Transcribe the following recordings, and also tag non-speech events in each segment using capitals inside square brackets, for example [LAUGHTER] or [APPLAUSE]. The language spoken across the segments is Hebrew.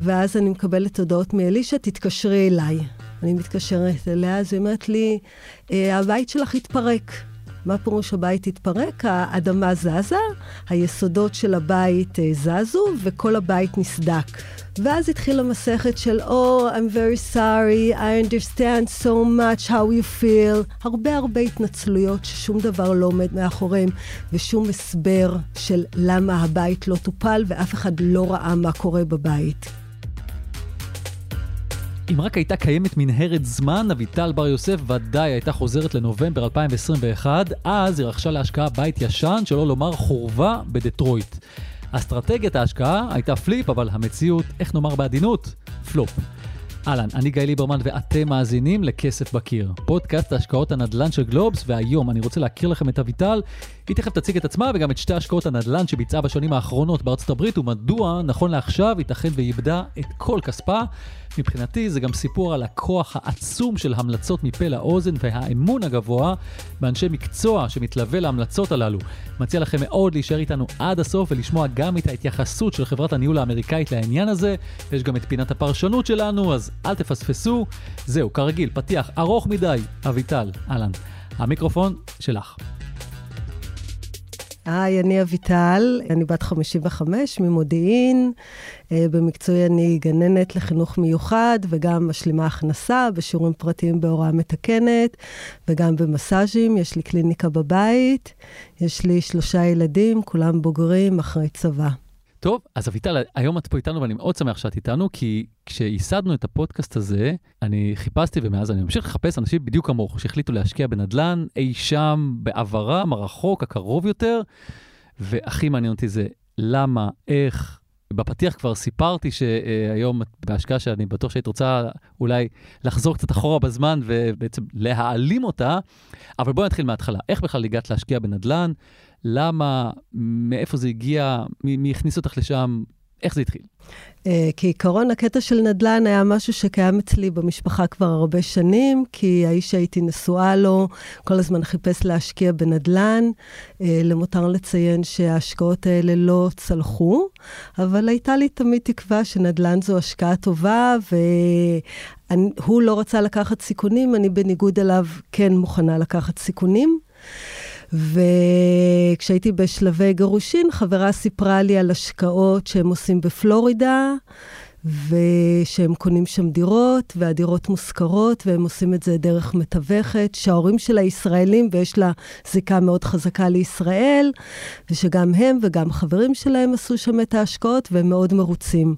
ואז אני מקבלת הודעות מאלישע, תתקשרי אליי. אני מתקשרת אליה, אז היא אומרת לי, "אה, הבית שלך התפרק. מה פירוש הבית התפרק? האדמה זזה, היסודות של הבית אה, זזו, וכל הבית נסדק. ואז התחילה מסכת של, Oh, I'm very sorry, I understand so much how you feel. הרבה הרבה התנצלויות ששום דבר לא עומד מאחוריהם, ושום הסבר של למה הבית לא טופל, ואף אחד לא ראה מה קורה בבית. אם רק הייתה קיימת מנהרת זמן, אביטל בר יוסף ודאי הייתה חוזרת לנובמבר 2021, אז היא רכשה להשקעה בית ישן, שלא לומר חורבה, בדטרויט. אסטרטגיית ההשקעה הייתה flip, אבל המציאות, איך נאמר בעדינות? פלופ. אהלן, אני גיא ליברמן ואתם מאזינים לכסף בקיר. פודקאסט השקעות הנדל"ן של גלובס, והיום אני רוצה להכיר לכם את אביטל. היא תכף תציג את עצמה וגם את שתי השקעות הנדל"ן שביצעה בשנים האחרונות בארצות הברית, ומדוע, נכון לעכשיו, ייתכן ואיבדה את כל כספה. מבחינתי זה גם סיפור על הכוח העצום של המלצות מפה לאוזן והאמון הגבוה באנשי מקצוע שמתלווה להמלצות הללו. מציע לכם מאוד להישאר איתנו עד הסוף ולשמוע גם את ההתייחסות של חברת הניהול האמריקאית לעניין הזה. יש גם את פינת הפרשנות שלנו, אז אל תפספסו. זהו, כרגיל, פתיח ארוך מדי. אביטל, אהלן. המיקרופון שלך. היי, אני אביטל, אני בת 55 ממודיעין. אה, במקצועי אני גננת לחינוך מיוחד וגם משלימה הכנסה בשיעורים פרטיים בהוראה מתקנת וגם במסאז'ים, יש לי קליניקה בבית, יש לי שלושה ילדים, כולם בוגרים אחרי צבא. טוב, אז אביטל, היום את פה איתנו ואני מאוד שמח שאת איתנו, כי כשייסדנו את הפודקאסט הזה, אני חיפשתי ומאז אני ממשיך לחפש אנשים בדיוק כמוך, שהחליטו להשקיע בנדל"ן אי שם בעברם הרחוק, הקרוב יותר, והכי מעניין אותי זה למה, איך, בפתיח כבר סיפרתי שהיום בהשקעה שאני בטוח שהיית רוצה אולי לחזור קצת אחורה בזמן ובעצם להעלים אותה, אבל בואי נתחיל מההתחלה. איך בכלל הגעת להשקיע בנדל"ן? למה? מאיפה זה הגיע? מי, הכניס אותך לשם? איך זה התחיל? Uh, כעיקרון, הקטע של נדל"ן היה משהו שקיים אצלי במשפחה כבר הרבה שנים, כי האיש שהייתי נשואה לו כל הזמן חיפש להשקיע בנדל"ן. Uh, למותר לציין שההשקעות האלה לא צלחו, אבל הייתה לי תמיד תקווה שנדל"ן זו השקעה טובה, והוא לא רצה לקחת סיכונים, אני בניגוד אליו כן מוכנה לקחת סיכונים. וכשהייתי בשלבי גירושין, חברה סיפרה לי על השקעות שהם עושים בפלורידה, ושהם קונים שם דירות, והדירות מושכרות, והם עושים את זה דרך מתווכת, שההורים שלה ישראלים ויש לה זיקה מאוד חזקה לישראל, ושגם הם וגם חברים שלהם עשו שם את ההשקעות, והם מאוד מרוצים.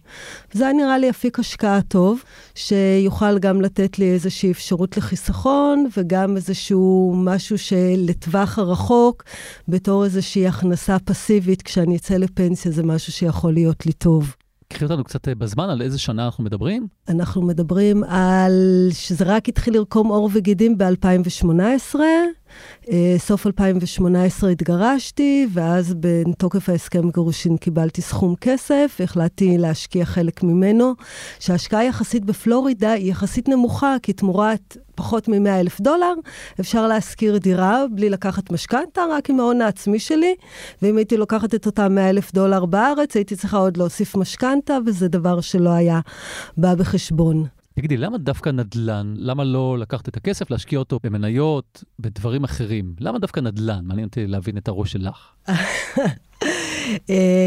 וזה היה נראה לי אפיק השקעה טוב, שיוכל גם לתת לי איזושהי אפשרות לחיסכון, וגם איזשהו משהו שלטווח הרחוק, בתור איזושהי הכנסה פסיבית, כשאני אצא לפנסיה, זה משהו שיכול להיות לי טוב. קחי אותנו קצת אה, בזמן, על איזה שנה אנחנו מדברים? אנחנו מדברים על שזה רק התחיל לרקום עור וגידים ב-2018. אה, סוף 2018 התגרשתי, ואז בתוקף ההסכם גירושין קיבלתי סכום כסף, והחלטתי להשקיע חלק ממנו, שההשקעה יחסית בפלורידה היא יחסית נמוכה, כי תמורת פחות מ-100 אלף דולר, אפשר להשכיר דירה בלי לקחת משכנתה, רק עם ההון העצמי שלי, ואם הייתי לוקחת את אותם 100 אלף דולר בארץ, הייתי צריכה עוד להוסיף משכנתה, וזה דבר שלא היה בא בחשבון. תגידי, למה דווקא נדל"ן? למה לא לקחת את הכסף, להשקיע אותו במניות, בדברים אחרים? למה דווקא נדל"ן? מעניין אותי להבין את הראש שלך. Uh,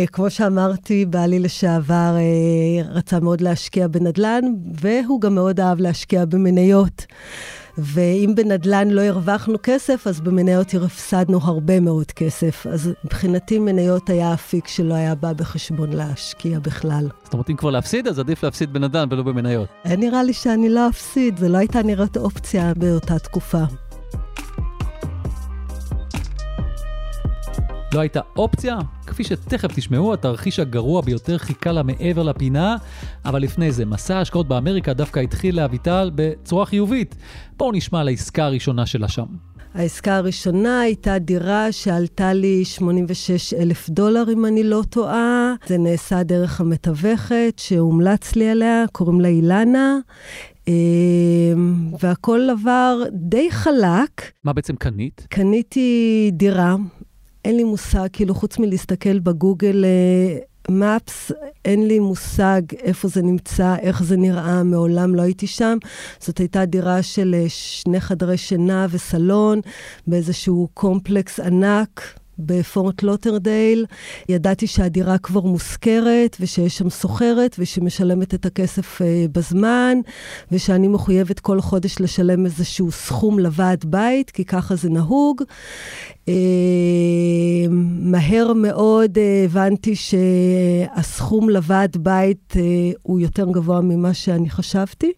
[LAUGHS] כמו שאמרתי, בעלי לשעבר uh, רצה מאוד להשקיע בנדל"ן, והוא גם מאוד אהב להשקיע במניות. ואם בנדל"ן לא הרווחנו כסף, אז במניות הפסדנו הרבה מאוד כסף. אז מבחינתי מניות היה אפיק שלא היה בא בחשבון להשקיע בכלל. זאת אומרת, אם כבר להפסיד, אז עדיף להפסיד בנדל"ן ולא במניות. נראה לי שאני לא אפסיד, זו לא הייתה נראית אופציה באותה תקופה. לא הייתה אופציה? כפי שתכף תשמעו, התרחיש הגרוע ביותר חיכה לה מעבר לפינה, אבל לפני זה, מסע ההשקעות באמריקה דווקא התחיל לאביטל בצורה חיובית. בואו נשמע על העסקה הראשונה שלה שם. העסקה הראשונה הייתה דירה שעלתה לי 86 אלף דולר, אם אני לא טועה. זה נעשה דרך המתווכת שהומלץ לי עליה, קוראים לה אילנה. והכל עבר די חלק. מה בעצם קנית? קניתי דירה אין לי מושג, כאילו, חוץ מלהסתכל ב-Google, אה, Maps, אין לי מושג איפה זה נמצא, איך זה נראה, מעולם לא הייתי שם. זאת הייתה דירה של אה, שני חדרי שינה וסלון באיזשהו קומפלקס ענק. בפורט לודרדייל. ידעתי שהדירה כבר מושכרת, ושיש שם שוכרת, ושמשלמת את הכסף uh, בזמן, ושאני מחויבת כל חודש לשלם איזשהו סכום לוועד בית, כי ככה זה נהוג. Uh, מהר מאוד uh, הבנתי שהסכום לוועד בית uh, הוא יותר גבוה ממה שאני חשבתי.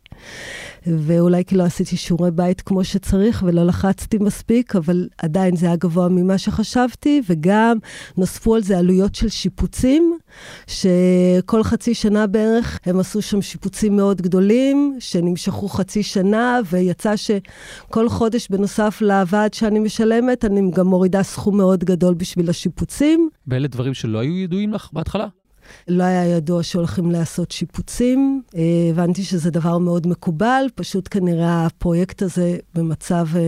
ואולי כי לא עשיתי שיעורי בית כמו שצריך ולא לחצתי מספיק, אבל עדיין זה היה גבוה ממה שחשבתי, וגם נוספו על זה עלויות של שיפוצים, שכל חצי שנה בערך הם עשו שם שיפוצים מאוד גדולים, שנמשכו חצי שנה, ויצא שכל חודש בנוסף לוועד שאני משלמת, אני גם מורידה סכום מאוד גדול בשביל השיפוצים. ואלה דברים שלא היו ידועים לך בהתחלה? לא היה ידוע שהולכים לעשות שיפוצים. אה, הבנתי שזה דבר מאוד מקובל, פשוט כנראה הפרויקט הזה במצב אה,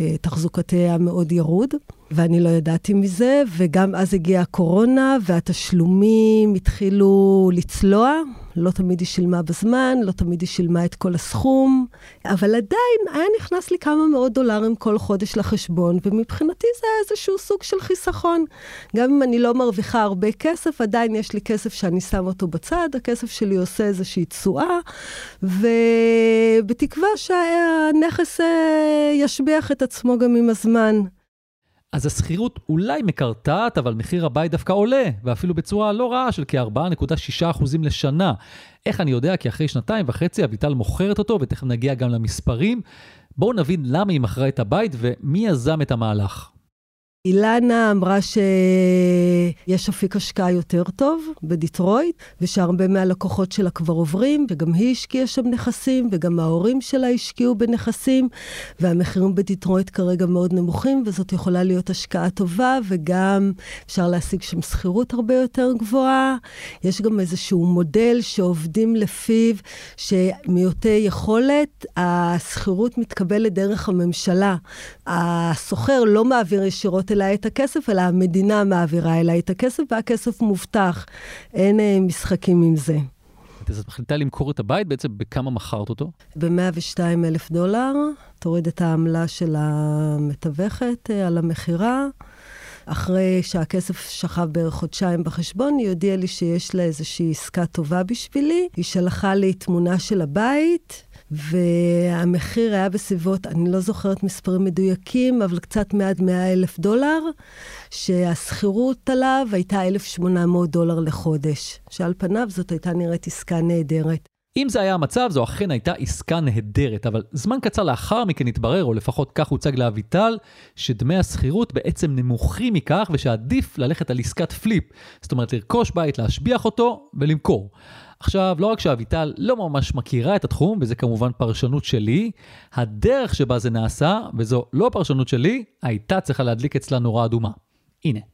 אה, תחזוקתי היה מאוד ירוד. ואני לא ידעתי מזה, וגם אז הגיעה הקורונה, והתשלומים התחילו לצלוע. לא תמיד היא שילמה בזמן, לא תמיד היא שילמה את כל הסכום, אבל עדיין היה נכנס לי כמה מאות דולרים כל חודש לחשבון, ומבחינתי זה היה איזשהו סוג של חיסכון. גם אם אני לא מרוויחה הרבה כסף, עדיין יש לי כסף שאני שם אותו בצד, הכסף שלי עושה איזושהי תשואה, ובתקווה שהנכס אה, ישביח את עצמו גם עם הזמן. אז השכירות אולי מקרטעת, אבל מחיר הבית דווקא עולה, ואפילו בצורה לא רעה של כ-4.6% לשנה. איך אני יודע? כי אחרי שנתיים וחצי אביטל מוכרת אותו, ותכף נגיע גם למספרים. בואו נבין למה היא מכרה את הבית ומי יזם את המהלך. אילנה אמרה שיש אפיק השקעה יותר טוב בדיטרויט, ושהרבה מהלקוחות שלה כבר עוברים, וגם היא השקיעה שם נכסים, וגם ההורים שלה השקיעו בנכסים, והמחירים בדיטרויט כרגע מאוד נמוכים, וזאת יכולה להיות השקעה טובה, וגם אפשר להשיג שם שכירות הרבה יותר גבוהה. יש גם איזשהו מודל שעובדים לפיו, שמיעוטי יכולת, השכירות מתקבלת דרך הממשלה. הסוחר לא מעביר ישירות אליי את הכסף, אלא המדינה מעבירה אליי את הכסף, והכסף מובטח. אין אה, משחקים עם זה. אז את מחליטה למכור את הבית, בעצם בכמה מכרת אותו? ב-102 אלף דולר, תוריד את העמלה של המתווכת אה, על המכירה. אחרי שהכסף שכב בערך חודשיים בחשבון, היא הודיעה לי שיש לה איזושהי עסקה טובה בשבילי. היא שלחה לי תמונה של הבית. והמחיר היה בסביבות, אני לא זוכרת מספרים מדויקים, אבל קצת מעד 100 אלף דולר, שהשכירות עליו הייתה 1,800 דולר לחודש, שעל פניו זאת הייתה נראית עסקה נהדרת. אם זה היה המצב, זו אכן הייתה עסקה נהדרת, אבל זמן קצר לאחר מכן התברר, או לפחות כך הוצג לאביטל, שדמי השכירות בעצם נמוכים מכך, ושעדיף ללכת על עסקת פליפ. זאת אומרת, לרכוש בית, להשביח אותו ולמכור. עכשיו, לא רק שאביטל לא ממש מכירה את התחום, וזה כמובן פרשנות שלי, הדרך שבה זה נעשה, וזו לא פרשנות שלי, הייתה צריכה להדליק אצלה נורה אדומה. הנה.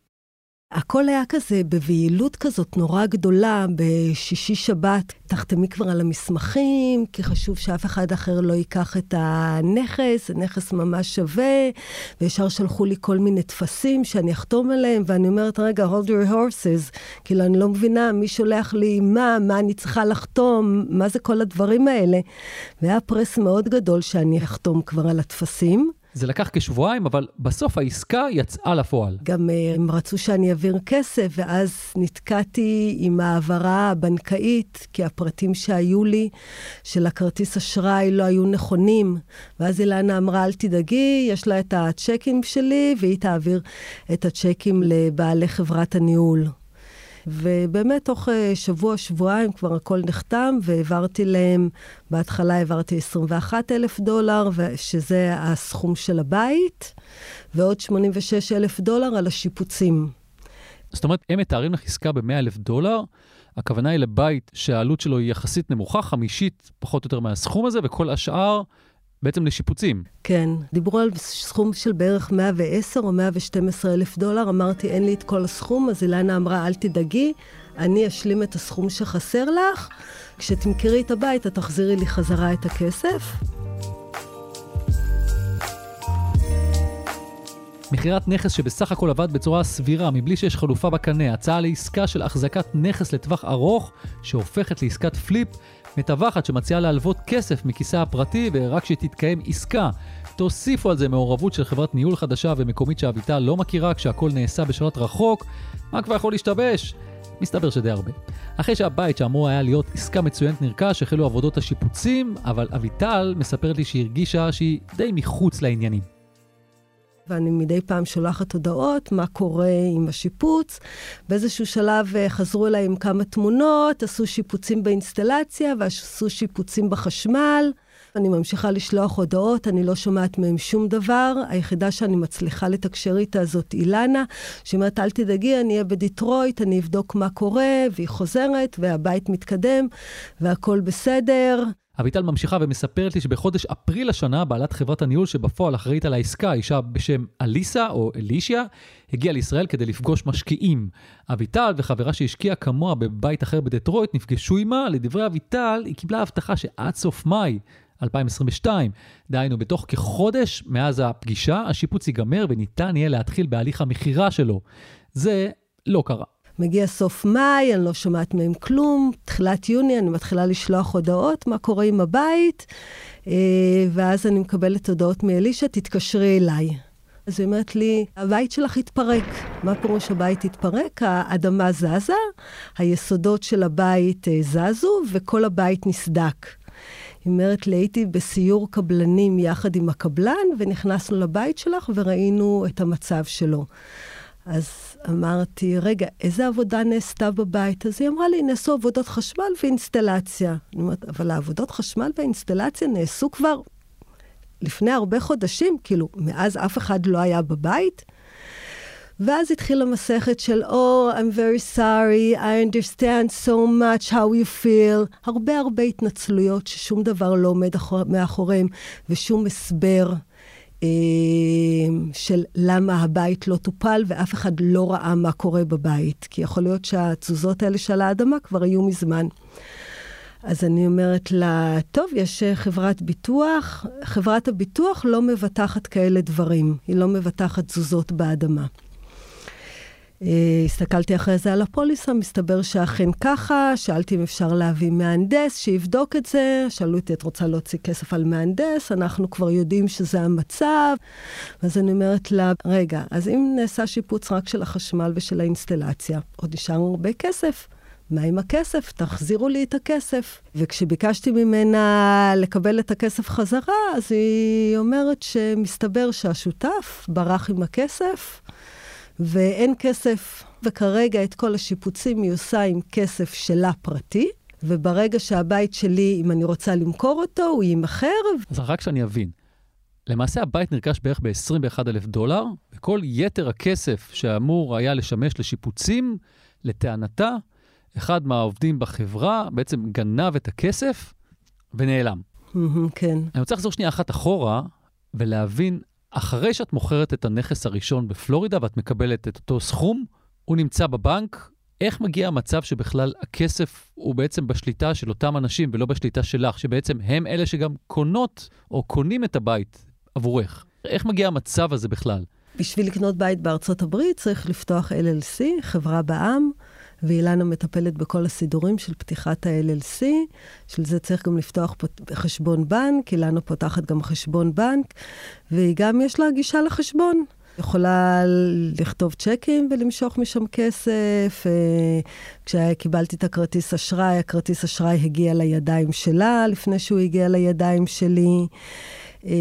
הכל היה כזה בבהילות כזאת נורא גדולה, בשישי שבת. תחתמי כבר על המסמכים, כי חשוב שאף אחד אחר לא ייקח את הנכס, הנכס ממש שווה, וישר שלחו לי כל מיני טפסים שאני אחתום עליהם, ואני אומרת, רגע, hold your horses, כאילו, אני לא מבינה מי שולח לי מה, מה אני צריכה לחתום, מה זה כל הדברים האלה. והיה פרס מאוד גדול שאני אחתום כבר על הטפסים. זה לקח כשבועיים, אבל בסוף העסקה יצאה לפועל. גם אה, הם רצו שאני אעביר כסף, ואז נתקעתי עם ההעברה הבנקאית, כי הפרטים שהיו לי של הכרטיס אשראי לא היו נכונים. ואז אילנה אמרה, אל תדאגי, יש לה את הצ'קים שלי, והיא תעביר את הצ'קים לבעלי חברת הניהול. ובאמת, תוך אה, שבוע, שבועיים כבר הכל נחתם, והעברתי להם, בהתחלה העברתי 21 אלף דולר, שזה הסכום של הבית, ועוד 86 אלף דולר על השיפוצים. זאת אומרת, הם מתארים לך עסקה ב-100 אלף דולר, הכוונה היא לבית שהעלות שלו היא יחסית נמוכה, חמישית פחות או יותר מהסכום הזה, וכל השאר בעצם לשיפוצים. כן, דיברו על סכום של בערך 110 או 112 אלף דולר, אמרתי, אין לי את כל הסכום, אז אילנה אמרה, אל תדאגי, אני אשלים את הסכום שחסר לך, כשתמכרי את הבית, את תחזירי לי חזרה את הכסף. מכירת נכס שבסך הכל עבד בצורה סבירה, מבלי שיש חלופה בקנה, הצעה לעסקה של החזקת נכס לטווח ארוך, שהופכת לעסקת פליפ, מתווכת שמציעה להלוות כסף מכיסה הפרטי, ורק כשתתקיים עסקה. תוסיפו על זה מעורבות של חברת ניהול חדשה ומקומית שאביטל לא מכירה כשהכל נעשה בשלט רחוק, מה כבר יכול להשתבש? מסתבר שדי הרבה. אחרי שהבית שאמור היה להיות עסקה מצוינת נרכש, החלו עבודות השיפוצים, אבל אביטל מספרת לי שהיא הרגישה שהיא די מחוץ לעניינים. ואני מדי פעם שולחת הודעות מה קורה עם השיפוץ. באיזשהו שלב אה, חזרו אליי עם כמה תמונות, עשו שיפוצים באינסטלציה ועשו שיפוצים בחשמל. אני ממשיכה לשלוח הודעות, אני לא שומעת מהם שום דבר. היחידה שאני מצליחה לתקשר איתה זאת אילנה, שאומרת, אל תדאגי, אני אהיה בדיטרויט, אני אבדוק מה קורה, והיא חוזרת, והבית מתקדם, והכול בסדר. אביטל ממשיכה ומספרת לי שבחודש אפריל השנה, בעלת חברת הניהול שבפועל אחראית על העסקה, אישה בשם אליסה או אלישיה, הגיעה לישראל כדי לפגוש משקיעים. אביטל וחברה שהשקיעה כמוה בבית אחר בדטרויט נפגשו עימה, לדברי אביטל, היא קיבלה הבטחה שעד סוף מאי 2022, דהיינו בתוך כחודש מאז הפגישה, השיפוץ ייגמר וניתן יהיה להתחיל בהליך המכירה שלו. זה לא קרה. מגיע סוף מאי, אני לא שומעת מהם כלום. תחילת יוני אני מתחילה לשלוח הודעות, מה קורה עם הבית, אה, ואז אני מקבלת הודעות מאלישע, תתקשרי אליי. אז היא אומרת לי, הבית שלך התפרק. מה פירוש הבית התפרק? האדמה זזה, היסודות של הבית אה, זזו, וכל הבית נסדק. היא אומרת לי, הייתי בסיור קבלנים יחד עם הקבלן, ונכנסנו לבית שלך וראינו את המצב שלו. אז אמרתי, רגע, איזה עבודה נעשתה בבית? אז היא אמרה לי, נעשו עבודות חשמל ואינסטלציה. אני אומרת, אבל העבודות חשמל והאינסטלציה נעשו כבר לפני הרבה חודשים, כאילו, מאז אף אחד לא היה בבית. ואז התחילה מסכת של, Oh, I'm very sorry, I understand so much how you feel. הרבה הרבה התנצלויות ששום דבר לא עומד מאחוריהם, ושום הסבר של למה הבית לא טופל, ואף אחד לא ראה מה קורה בבית. כי יכול להיות שהתזוזות האלה של האדמה כבר היו מזמן. אז אני אומרת לה, טוב, יש חברת ביטוח, חברת הביטוח לא מבטחת כאלה דברים, היא לא מבטחת תזוזות באדמה. אה, הסתכלתי אחרי זה על הפוליסה, מסתבר שאכן ככה, שאלתי אם אפשר להביא מהנדס שיבדוק את זה, שאלו אותי, את רוצה להוציא כסף על מהנדס? אנחנו כבר יודעים שזה המצב. אז אני אומרת לה, רגע, אז אם נעשה שיפוץ רק של החשמל ושל האינסטלציה, עוד נשאר הרבה כסף. מה עם הכסף? תחזירו לי את הכסף. וכשביקשתי ממנה לקבל את הכסף חזרה, אז היא אומרת שמסתבר שהשותף ברח עם הכסף. ואין כסף, וכרגע את כל השיפוצים היא עושה עם כסף שלה פרטי, וברגע שהבית שלי, אם אני רוצה למכור אותו, הוא יימכר. אז רק שאני אבין, למעשה הבית נרכש בערך ב-21,000 דולר, וכל יתר הכסף שאמור היה לשמש לשיפוצים, לטענתה, אחד מהעובדים בחברה בעצם גנב את הכסף ונעלם. כן. אני רוצה לחזור שנייה אחת אחורה ולהבין אחרי שאת מוכרת את הנכס הראשון בפלורידה ואת מקבלת את אותו סכום, הוא נמצא בבנק, איך מגיע המצב שבכלל הכסף הוא בעצם בשליטה של אותם אנשים ולא בשליטה שלך, שבעצם הם אלה שגם קונות או קונים את הבית עבורך? איך מגיע המצב הזה בכלל? בשביל לקנות בית בארצות הברית צריך לפתוח LLC, חברה בע"מ. ואילנה מטפלת בכל הסידורים של פתיחת ה-LLC, של זה צריך גם לפתוח חשבון בנק, אילנה פותחת גם חשבון בנק, והיא גם יש לה גישה לחשבון. יכולה לכתוב צ'קים ולמשוך משם כסף. אה, כשקיבלתי את הכרטיס אשראי, הכרטיס אשראי הגיע לידיים שלה לפני שהוא הגיע לידיים שלי. אה,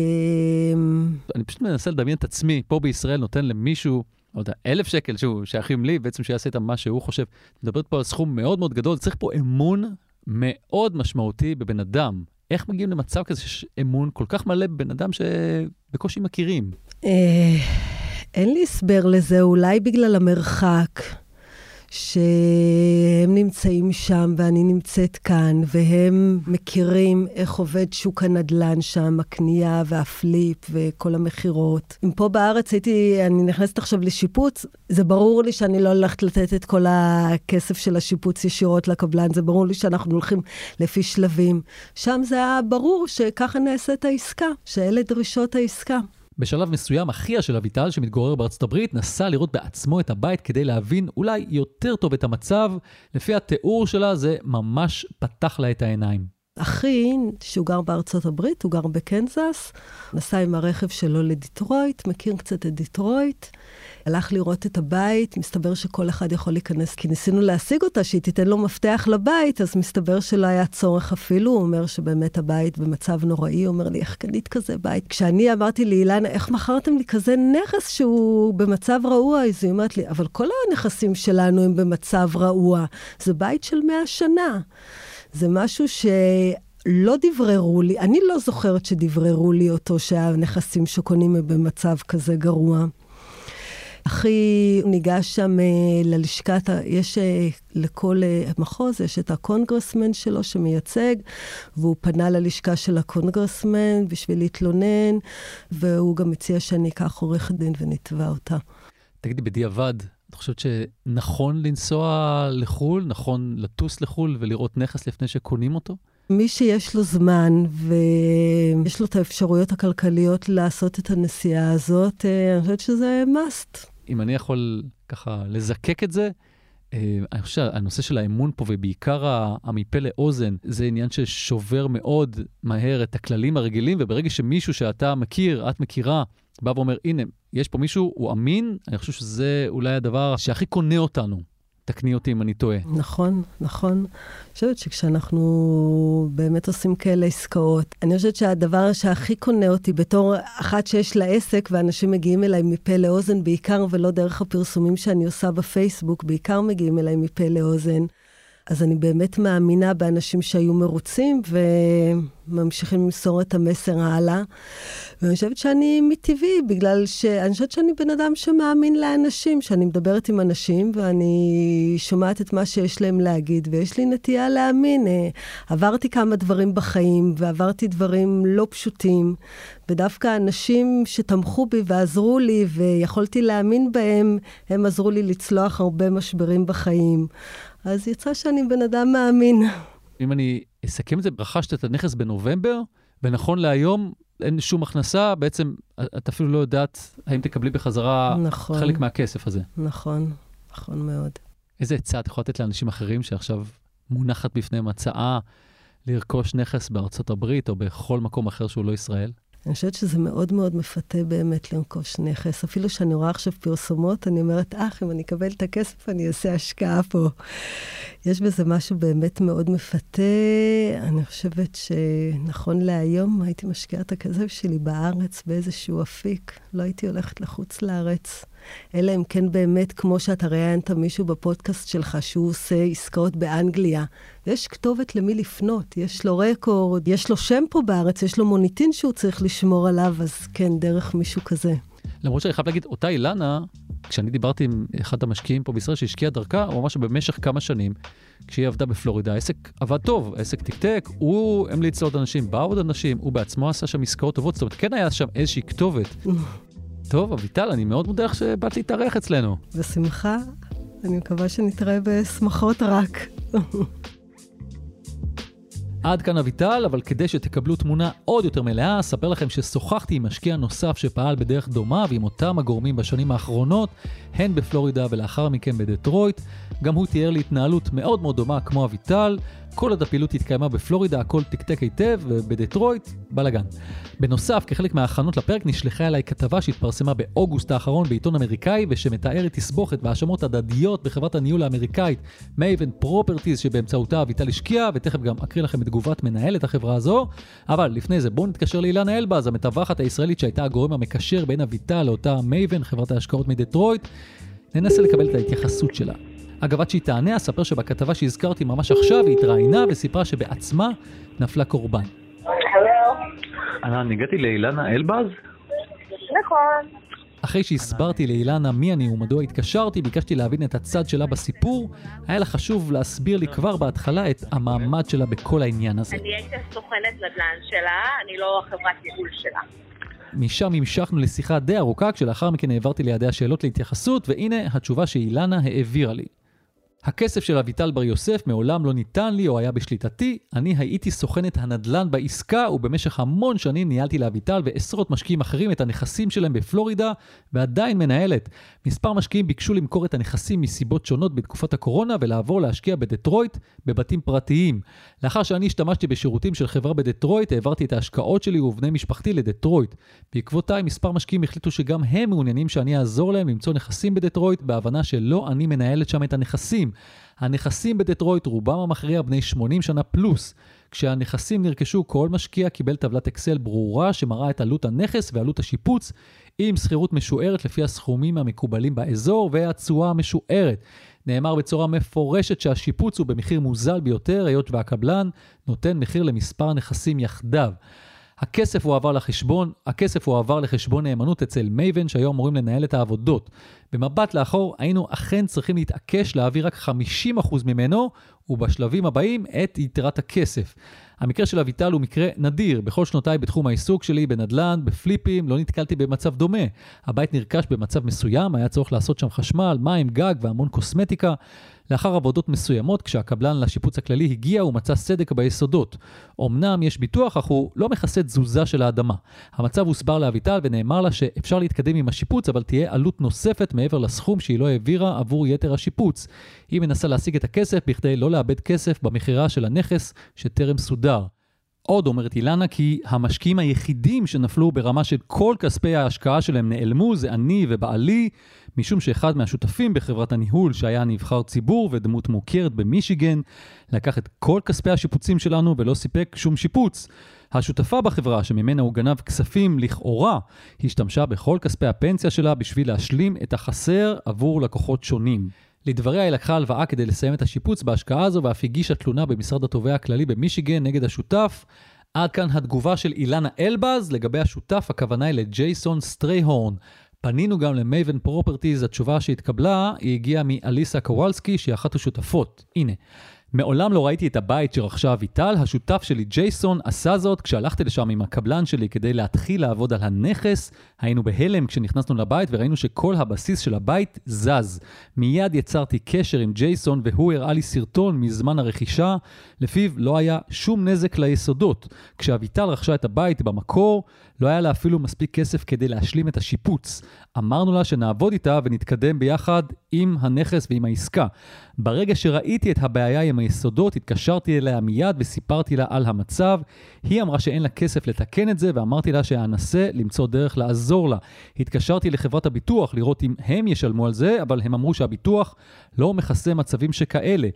אני פשוט מנסה לדמיין את עצמי, פה בישראל נותן למישהו לא יודע, אלף שקל שהוא שייכים לי, בעצם שיעשה איתם מה שהוא חושב. מדברת פה על סכום מאוד מאוד גדול, צריך פה אמון מאוד משמעותי בבן אדם. איך מגיעים למצב כזה שיש אמון כל כך מלא בבן אדם שבקושי מכירים? אה, אין לי הסבר לזה, אולי בגלל המרחק. שהם נמצאים שם ואני נמצאת כאן, והם מכירים איך עובד שוק הנדל"ן שם, הקנייה והפליפ וכל המכירות. אם פה בארץ הייתי, אני נכנסת עכשיו לשיפוץ, זה ברור לי שאני לא הולכת לתת את כל הכסף של השיפוץ ישירות לקבלן, זה ברור לי שאנחנו הולכים לפי שלבים. שם זה היה ברור שככה נעשית העסקה, שאלה דרישות העסקה. בשלב מסוים, אחיה של אביטל, שמתגורר בארצות הברית, נסע לראות בעצמו את הבית כדי להבין אולי יותר טוב את המצב. לפי התיאור שלה, זה ממש פתח לה את העיניים. אחי, שהוא גר בארצות הברית, הוא גר בקנזס, נסע עם הרכב שלו לדיטרויט, מכיר קצת את דיטרויט, הלך לראות את הבית, מסתבר שכל אחד יכול להיכנס, כי ניסינו להשיג אותה, שהיא תיתן לו מפתח לבית, אז מסתבר שלא היה צורך אפילו, הוא אומר שבאמת הבית במצב נוראי, הוא אומר לי, איך קנית כזה בית? כשאני אמרתי לאילנה, איך מכרתם לי כזה נכס שהוא במצב רעוע? אז היא אומרת לי, אבל כל הנכסים שלנו הם במצב רעוע, זה בית של מאה שנה. זה משהו שלא דבררו לי, אני לא זוכרת שדבררו לי אותו שהנכסים שקונים הם במצב כזה גרוע. אחי ניגש שם uh, ללשכת, יש uh, לכל uh, מחוז, יש את הקונגרסמן שלו שמייצג, והוא פנה ללשכה של הקונגרסמן בשביל להתלונן, והוא גם הציע שאני אקח עורכת דין ונתבע אותה. תגידי, בדיעבד, את חושבת שנכון לנסוע לחו"ל, נכון לטוס לחו"ל ולראות נכס לפני שקונים אותו? מי שיש לו זמן ויש לו את האפשרויות הכלכליות לעשות את הנסיעה הזאת, אה, אני חושבת שזה must. אם אני יכול ככה לזקק את זה, אה, אני חושב שהנושא של האמון פה, ובעיקר המפה לאוזן, זה עניין ששובר מאוד מהר את הכללים הרגילים, וברגע שמישהו שאתה מכיר, את מכירה, בא ואומר, הנה, יש פה מישהו, הוא אמין, אני חושב שזה אולי הדבר שהכי קונה אותנו. תקני אותי אם אני טועה. נכון, נכון. אני חושבת שכשאנחנו באמת עושים כאלה עסקאות, אני חושבת שהדבר שהכי קונה אותי בתור אחת שיש לה עסק, ואנשים מגיעים אליי מפה לאוזן בעיקר, ולא דרך הפרסומים שאני עושה בפייסבוק, בעיקר מגיעים אליי מפה לאוזן. אז אני באמת מאמינה באנשים שהיו מרוצים וממשיכים למסור את המסר הלאה. ואני חושבת שאני מטבעי, בגלל שאני חושבת שאני בן אדם שמאמין לאנשים, שאני מדברת עם אנשים ואני שומעת את מה שיש להם להגיד, ויש לי נטייה להאמין. אה, עברתי כמה דברים בחיים ועברתי דברים לא פשוטים, ודווקא אנשים שתמכו בי ועזרו לי ויכולתי להאמין בהם, הם עזרו לי לצלוח הרבה משברים בחיים. אז יצא שאני בן אדם מאמין. אם אני אסכם את זה, רכשת את הנכס בנובמבר, ונכון להיום אין שום הכנסה, בעצם את אפילו לא יודעת האם תקבלי בחזרה נכון, חלק מהכסף הזה. נכון, נכון מאוד. איזה עצה את יכולה לתת לאנשים אחרים שעכשיו מונחת בפניהם הצעה לרכוש נכס בארצות הברית או בכל מקום אחר שהוא לא ישראל? אני חושבת שזה מאוד מאוד מפתה באמת לרכוש נכס. אפילו שאני רואה עכשיו פרסומות, אני אומרת, אך, אם אני אקבל את הכסף, אני אעשה השקעה פה. יש בזה משהו באמת מאוד מפתה. אני חושבת שנכון להיום, הייתי משקיעה את הכסף שלי בארץ באיזשהו אפיק. לא הייתי הולכת לחוץ לארץ. אלא אם כן באמת, כמו שאתה ראיינת מישהו בפודקאסט שלך, שהוא עושה עסקאות באנגליה, יש כתובת למי לפנות, יש לו רקורד, יש לו שם פה בארץ, יש לו מוניטין שהוא צריך לשמור עליו, אז כן, דרך מישהו כזה. למרות שאני חייב להגיד, אותה אילנה, כשאני דיברתי עם אחד המשקיעים פה בישראל שהשקיע דרכה, הוא אמר שבמשך כמה שנים, כשהיא עבדה בפלורידה, העסק עבד טוב, העסק תקתק, הוא המליץ לעוד אנשים, באו עוד אנשים, הוא בעצמו עשה שם עסקאות טובות, זאת אומרת, כן היה שם איזושהי כתובת. [LAUGHS] טוב, אביטל, אני מאוד מודה לך שבאת להתארח אצלנו. בשמחה. אני מקווה שנתראה בשמחות רק. עד כאן אביטל, אבל כדי שתקבלו תמונה עוד יותר מלאה, אספר לכם ששוחחתי עם משקיע נוסף שפעל בדרך דומה ועם אותם הגורמים בשנים האחרונות, הן בפלורידה ולאחר מכן בדטרויט. גם הוא תיאר לי התנהלות מאוד מאוד דומה כמו אביטל, כל עוד הפעילות התקיימה בפלורידה, הכל תקתק היטב, ובדטרויט, בלאגן. בנוסף, כחלק מההכנות לפרק, נשלחה אליי כתבה שהתפרסמה באוגוסט האחרון בעיתון אמריקאי, ושמתארת תסבוכת והאשמות הדדיות בחברת הניהול האמריקאית מייבן Properties, שבאמצעותה אביטל השקיעה, ותכף גם אקריא לכם את תגובת מנהלת החברה הזו. אבל לפני זה, בואו נתקשר לאילנה אלבז, המתווכת הישראלית שהייתה הגורם המקשר בין אביטל לאותה מייבן, חברת ההשקעות מדטרויט. ננסה לקבל את ההתייחסות שלה. אגב, עד שהיא תענה, אספר שבכתבה שהזכרתי ממש עכשיו, היא התראיינה וסיפרה שבעצמה נפלה קורבן. אני הגעתי לאילנה אלבז? נכון. אחרי שהסברתי לאילנה מי אני ומדוע התקשרתי, ביקשתי להבין את הצד שלה בסיפור. היה לה חשוב להסביר לי כבר בהתחלה את המעמד שלה בכל העניין הזה. אני הייתי סוכנת נדל"ן שלה, אני לא חברת ייעול שלה. משם המשכנו לשיחה די ארוכה, כשלאחר מכן העברתי לידי השאלות להתייחסות, והנה התשובה שאילנה העבירה לי. הכסף של אביטל בר יוסף מעולם לא ניתן לי או היה בשליטתי, אני הייתי סוכנת הנדל"ן בעסקה ובמשך המון שנים ניהלתי לאביטל ועשרות משקיעים אחרים את הנכסים שלהם בפלורידה ועדיין מנהלת. מספר משקיעים ביקשו למכור את הנכסים מסיבות שונות בתקופת הקורונה ולעבור להשקיע בדטרויט בבתים פרטיים. לאחר שאני השתמשתי בשירותים של חברה בדטרויט, העברתי את ההשקעות שלי ובני משפחתי לדטרויט. בעקבותיי מספר משקיעים החליטו שגם הם מעוניינים שאני אעזור להם למצוא נכסים בדטרויט בהבנה שלא אני מנהלת שם את הנכסים. הנכסים בדטרויט רובם המכריע בני 80 שנה פלוס. כשהנכסים נרכשו כל משקיע קיבל טבלת אקסל ברורה שמראה את עלות הנכס ועלות השיפוץ עם שכירות משוערת לפי הסכומים המקובלים באזור והתשואה המשוערת. נאמר בצורה מפורשת שהשיפוץ הוא במחיר מוזל ביותר, היות והקבלן נותן מחיר למספר נכסים יחדיו. הכסף הועבר לחשבון, הכסף הועבר לחשבון נאמנות אצל מייבן שהיו אמורים לנהל את העבודות. במבט לאחור היינו אכן צריכים להתעקש להעביר רק 50% ממנו, ובשלבים הבאים את יתרת הכסף. המקרה של אביטל הוא מקרה נדיר. בכל שנותיי בתחום העיסוק שלי, בנדל"ן, בפליפים, לא נתקלתי במצב דומה. הבית נרכש במצב מסוים, היה צורך לעשות שם חשמל, מים, גג והמון קוסמטיקה. לאחר עבודות מסוימות, כשהקבלן לשיפוץ הכללי הגיע, הוא מצא סדק ביסודות. אמנם יש ביטוח, אך הוא לא מכסה תזוזה של האדמה. המצב הוסבר לאביטל ונאמר לה שאפשר להתקדם עם השיפוץ, אבל תהיה עלות נוספת מעבר לסכום שהיא לא העבירה עבור יתר השיפוץ. היא מנסה להשיג את הכסף בכדי לא לאבד כסף במכירה של הנכס שטרם סודר. עוד אומרת אילנה כי המשקיעים היחידים שנפלו ברמה של כל כספי ההשקעה שלהם נעלמו זה אני ובעלי, משום שאחד מהשותפים בחברת הניהול שהיה נבחר ציבור ודמות מוכרת במישיגן, לקח את כל כספי השיפוצים שלנו ולא סיפק שום שיפוץ. השותפה בחברה שממנה הוא גנב כספים לכאורה, השתמשה בכל כספי הפנסיה שלה בשביל להשלים את החסר עבור לקוחות שונים. לדבריה היא לקחה הלוואה כדי לסיים את השיפוץ בהשקעה הזו ואף הגישה תלונה במשרד התובע הכללי במישיגן נגד השותף. עד כאן התגובה של אילנה אלבז לגבי השותף, הכוונה היא לג'ייסון סטרייהורן. פנינו גם למייבן Properties, התשובה שהתקבלה היא הגיעה מאליסה קוואלסקי שהיא אחת השותפות. הנה. מעולם לא ראיתי את הבית שרכשה אביטל, השותף שלי ג'ייסון עשה זאת כשהלכתי לשם עם הקבלן שלי כדי להתחיל לעבוד על הנכס. היינו בהלם כשנכנסנו לבית וראינו שכל הבסיס של הבית זז. מיד יצרתי קשר עם ג'ייסון והוא הראה לי סרטון מזמן הרכישה, לפיו לא היה שום נזק ליסודות. כשאביטל רכשה את הבית במקור, לא היה לה אפילו מספיק כסף כדי להשלים את השיפוץ. אמרנו לה שנעבוד איתה ונתקדם ביחד עם הנכס ועם העסקה. ברגע שראיתי את הבעיה עם היסודות, התקשרתי אליה מיד וסיפרתי לה על המצב. היא אמרה שאין לה כסף לתקן את זה, ואמרתי לה שאנסה למצוא דרך לעזור לה. התקשרתי לחברת הביטוח לראות אם הם ישלמו על זה, אבל הם אמרו שהביטוח לא מכסה מצבים שכאלה.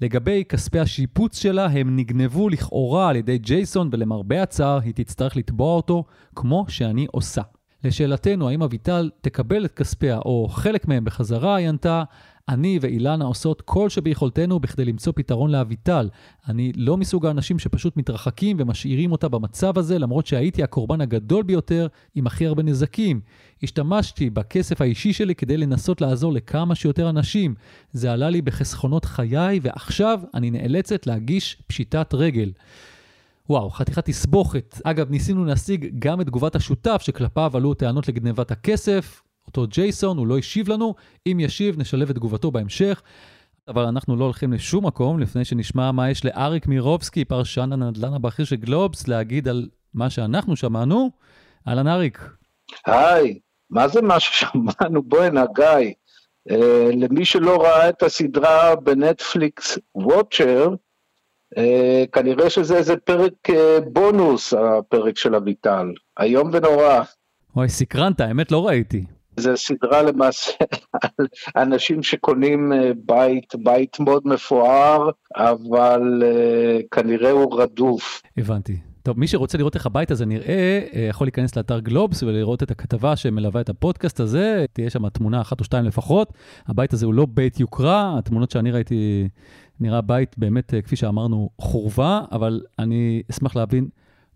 לגבי כספי השיפוץ שלה, הם נגנבו לכאורה על ידי ג'ייסון, ולמרבה הצער, היא תצטרך לתבוע אותו, כמו שאני עושה. לשאלתנו, האם אביטל תקבל את כספיה או חלק מהם בחזרה, היא ענתה, אני ואילנה עושות כל שביכולתנו בכדי למצוא פתרון לאביטל. אני לא מסוג האנשים שפשוט מתרחקים ומשאירים אותה במצב הזה, למרות שהייתי הקורבן הגדול ביותר עם הכי הרבה נזקים. השתמשתי בכסף האישי שלי כדי לנסות לעזור לכמה שיותר אנשים. זה עלה לי בחסכונות חיי, ועכשיו אני נאלצת להגיש פשיטת רגל. וואו, חתיכת תסבוכת. אגב, ניסינו להשיג גם את תגובת השותף שכלפיו עלו טענות לגנבת הכסף. אותו ג'ייסון, הוא לא השיב לנו. אם ישיב, נשלב את תגובתו בהמשך. אבל אנחנו לא הולכים לשום מקום לפני שנשמע מה יש לאריק מירובסקי, פרשן הנדל"ן הבכיר של גלובס, להגיד על מה שאנחנו שמענו. אהלן אריק. היי, מה זה מה ששמענו? בוא'נה, גיא. Uh, למי שלא ראה את הסדרה בנטפליקס וואצ'ר, uh, כנראה שזה איזה פרק uh, בונוס, הפרק של אביטל. איום ונורא. וואי, סקרנת, האמת לא ראיתי. זה סדרה למעשה על אנשים שקונים בית, בית מאוד מפואר, אבל uh, כנראה הוא רדוף. הבנתי. טוב, מי שרוצה לראות איך הבית הזה נראה, יכול להיכנס לאתר גלובס ולראות את הכתבה שמלווה את הפודקאסט הזה, תהיה שם תמונה אחת או שתיים לפחות. הבית הזה הוא לא בית יוקרה, התמונות שאני ראיתי נראה בית באמת, כפי שאמרנו, חורבה, אבל אני אשמח להבין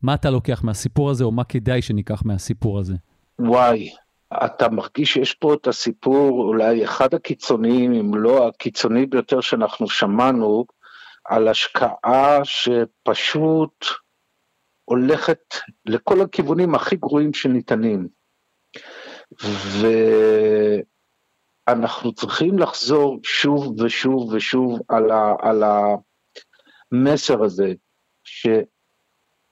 מה אתה לוקח מהסיפור הזה, או מה כדאי שניקח מהסיפור הזה. וואי, אתה מרגיש שיש פה את הסיפור, אולי אחד הקיצוניים, אם לא הקיצוני ביותר שאנחנו שמענו, על השקעה שפשוט הולכת לכל הכיוונים הכי גרועים שניתנים. אנחנו צריכים לחזור שוב ושוב ושוב על, ה, על המסר הזה,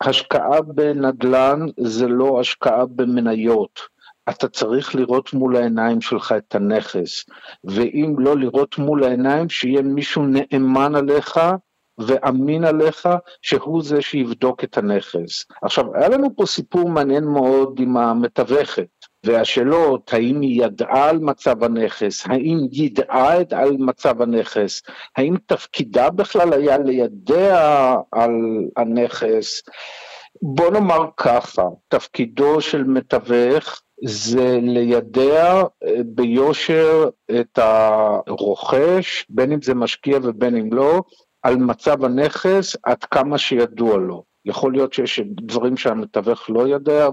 שהשקעה בנדל"ן זה לא השקעה במניות. אתה צריך לראות מול העיניים שלך את הנכס, ואם לא לראות מול העיניים, שיהיה מישהו נאמן עליך ואמין עליך, שהוא זה שיבדוק את הנכס. עכשיו, היה לנו פה סיפור מעניין מאוד עם המתווכת. והשאלות האם היא ידעה על מצב הנכס, האם ידעה על מצב הנכס, האם תפקידה בכלל היה לידע על הנכס. בוא נאמר ככה, תפקידו של מתווך זה לידע אה, ביושר את הרוכש, בין אם זה משקיע ובין אם לא, על מצב הנכס עד כמה שידוע לו. יכול להיות שיש דברים שהמתווך לא יודע,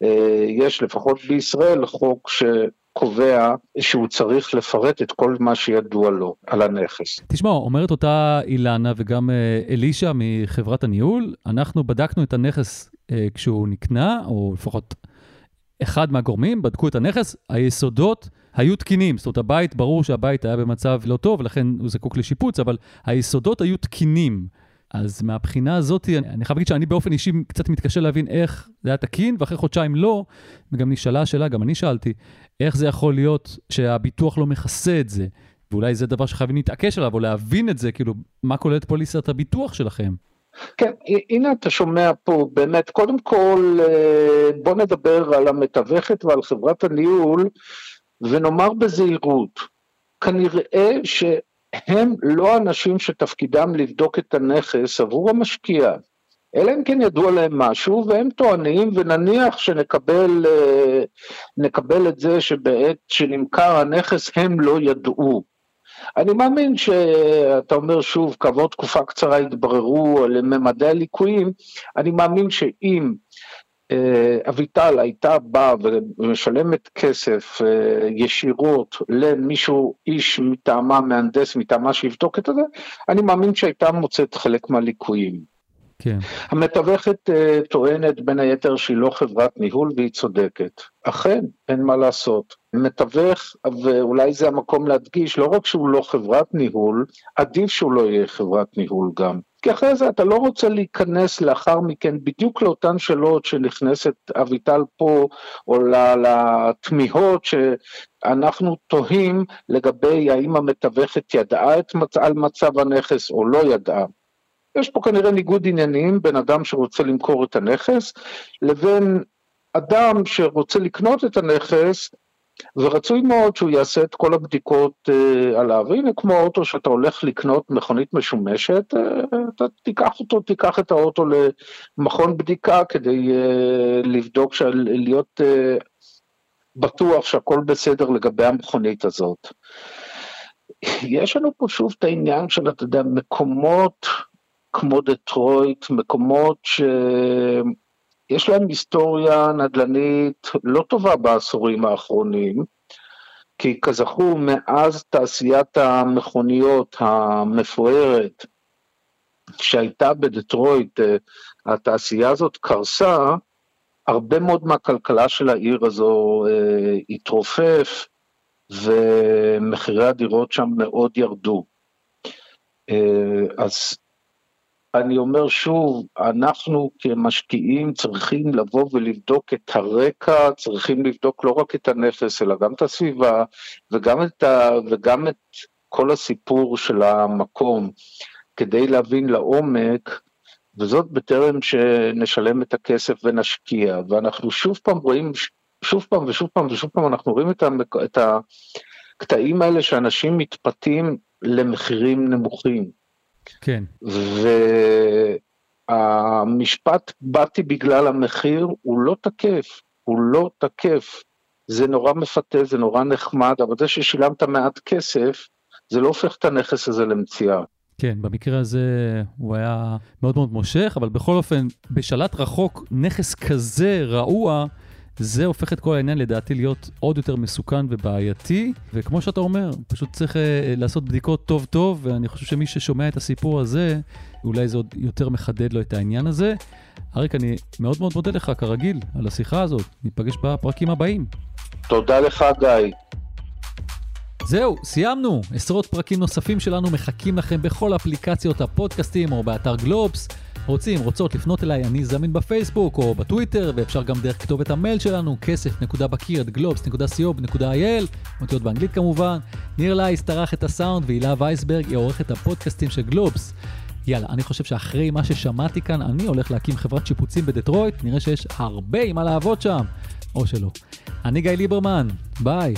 ויש לפחות בישראל חוק שקובע שהוא צריך לפרט את כל מה שידוע לו על הנכס. תשמע, אומרת אותה אילנה וגם אה, אלישע מחברת הניהול, אנחנו בדקנו את הנכס אה, כשהוא נקנה, או לפחות אחד מהגורמים, בדקו את הנכס, היסודות היו תקינים. זאת אומרת, הבית, ברור שהבית היה במצב לא טוב, לכן הוא זקוק לשיפוץ, אבל היסודות היו תקינים. אז מהבחינה הזאת, אני, אני חייב להגיד שאני באופן אישי קצת מתקשה להבין איך זה היה תקין, ואחרי חודשיים לא, וגם נשאלה השאלה, גם אני שאלתי, איך זה יכול להיות שהביטוח לא מכסה את זה? ואולי זה דבר שחייבים להתעקש עליו, או להבין את זה, כאילו, מה כוללת פוליסת הביטוח שלכם? כן, הנה אתה שומע פה באמת, קודם כל אה, בוא נדבר על המתווכת ועל חברת הניהול ונאמר בזהירות, כנראה שהם לא אנשים שתפקידם לבדוק את הנכס עבור המשקיע, אלא אם כן ידוע להם משהו והם טוענים ונניח שנקבל אה, את זה שבעת שנמכר הנכס הם לא ידעו. אני מאמין שאתה אומר שוב, כעבור תקופה קצרה התבררו לממדי הליקויים, אני מאמין שאם אה, אביטל הייתה באה ומשלמת כסף אה, ישירות למישהו, איש מטעמה, מהנדס מטעמה שיבדוק את זה, אני מאמין שהייתה מוצאת חלק מהליקויים. כן. המתווכת uh, טוענת בין היתר שהיא לא חברת ניהול והיא צודקת. אכן, אין מה לעשות. מתווך, ואולי זה המקום להדגיש, לא רק שהוא לא חברת ניהול, עדיף שהוא לא יהיה חברת ניהול גם. כי אחרי זה אתה לא רוצה להיכנס לאחר מכן בדיוק לאותן שאלות שנכנסת אביטל פה, או לתמיהות שאנחנו תוהים לגבי האם המתווכת ידעה את מצ... על מצב הנכס או לא ידעה. יש פה כנראה ניגוד עניינים בין אדם שרוצה למכור את הנכס לבין אדם שרוצה לקנות את הנכס ורצוי מאוד שהוא יעשה את כל הבדיקות uh, עליו. הנה כמו אוטו שאתה הולך לקנות מכונית משומשת, uh, אתה תיקח אותו, תיקח את האוטו למכון בדיקה כדי uh, לבדוק, של, להיות uh, בטוח שהכל בסדר לגבי המכונית הזאת. יש לנו פה שוב את העניין של, אתה יודע, מקומות כמו דטרויט, מקומות שיש להם היסטוריה נדל"נית לא טובה בעשורים האחרונים, כי כזכור, מאז תעשיית המכוניות המפוארת שהייתה בדטרויט, התעשייה הזאת קרסה, הרבה מאוד מהכלכלה של העיר הזו אה, התרופף, ומחירי הדירות שם מאוד ירדו. אה, אז אני אומר שוב, אנחנו כמשקיעים צריכים לבוא ולבדוק את הרקע, צריכים לבדוק לא רק את הנכס, אלא גם את הסביבה, וגם את, ה, וגם את כל הסיפור של המקום, כדי להבין לעומק, וזאת בטרם שנשלם את הכסף ונשקיע. ואנחנו שוב פעם רואים, שוב פעם ושוב פעם ושוב פעם, אנחנו רואים את, המק, את הקטעים האלה שאנשים מתפתים למחירים נמוכים. כן. והמשפט באתי בגלל המחיר הוא לא תקף, הוא לא תקף. זה נורא מפתה, זה נורא נחמד, אבל זה ששילמת מעט כסף, זה לא הופך את הנכס הזה למציאה. כן, במקרה הזה הוא היה מאוד מאוד מושך, אבל בכל אופן, בשלט רחוק, נכס כזה רעוע, זה הופך את כל העניין לדעתי להיות עוד יותר מסוכן ובעייתי, וכמו שאתה אומר, פשוט צריך uh, לעשות בדיקות טוב טוב, ואני חושב שמי ששומע את הסיפור הזה, אולי זה עוד יותר מחדד לו את העניין הזה. אריק, אני מאוד מאוד מודה לך, כרגיל, על השיחה הזאת. ניפגש בפרקים הבאים. תודה לך, גיא. זהו, סיימנו. עשרות פרקים נוספים שלנו מחכים לכם בכל אפליקציות הפודקאסטים או באתר גלובס. רוצים, רוצות לפנות אליי, אני זמין בפייסבוק או בטוויטר, ואפשר גם דרך כתובת המייל שלנו, kesef.bakir@globes.co.il, אותיות באנגלית כמובן. ניר לייסט ערך את הסאונד והילה וייסברג היא עורכת הפודקאסטים של גלובס. יאללה, אני חושב שאחרי מה ששמעתי כאן, אני הולך להקים חברת שיפוצים בדטרויט, נראה שיש הרבה מה לעבוד שם, או שלא. אני גיא ליברמן, ביי.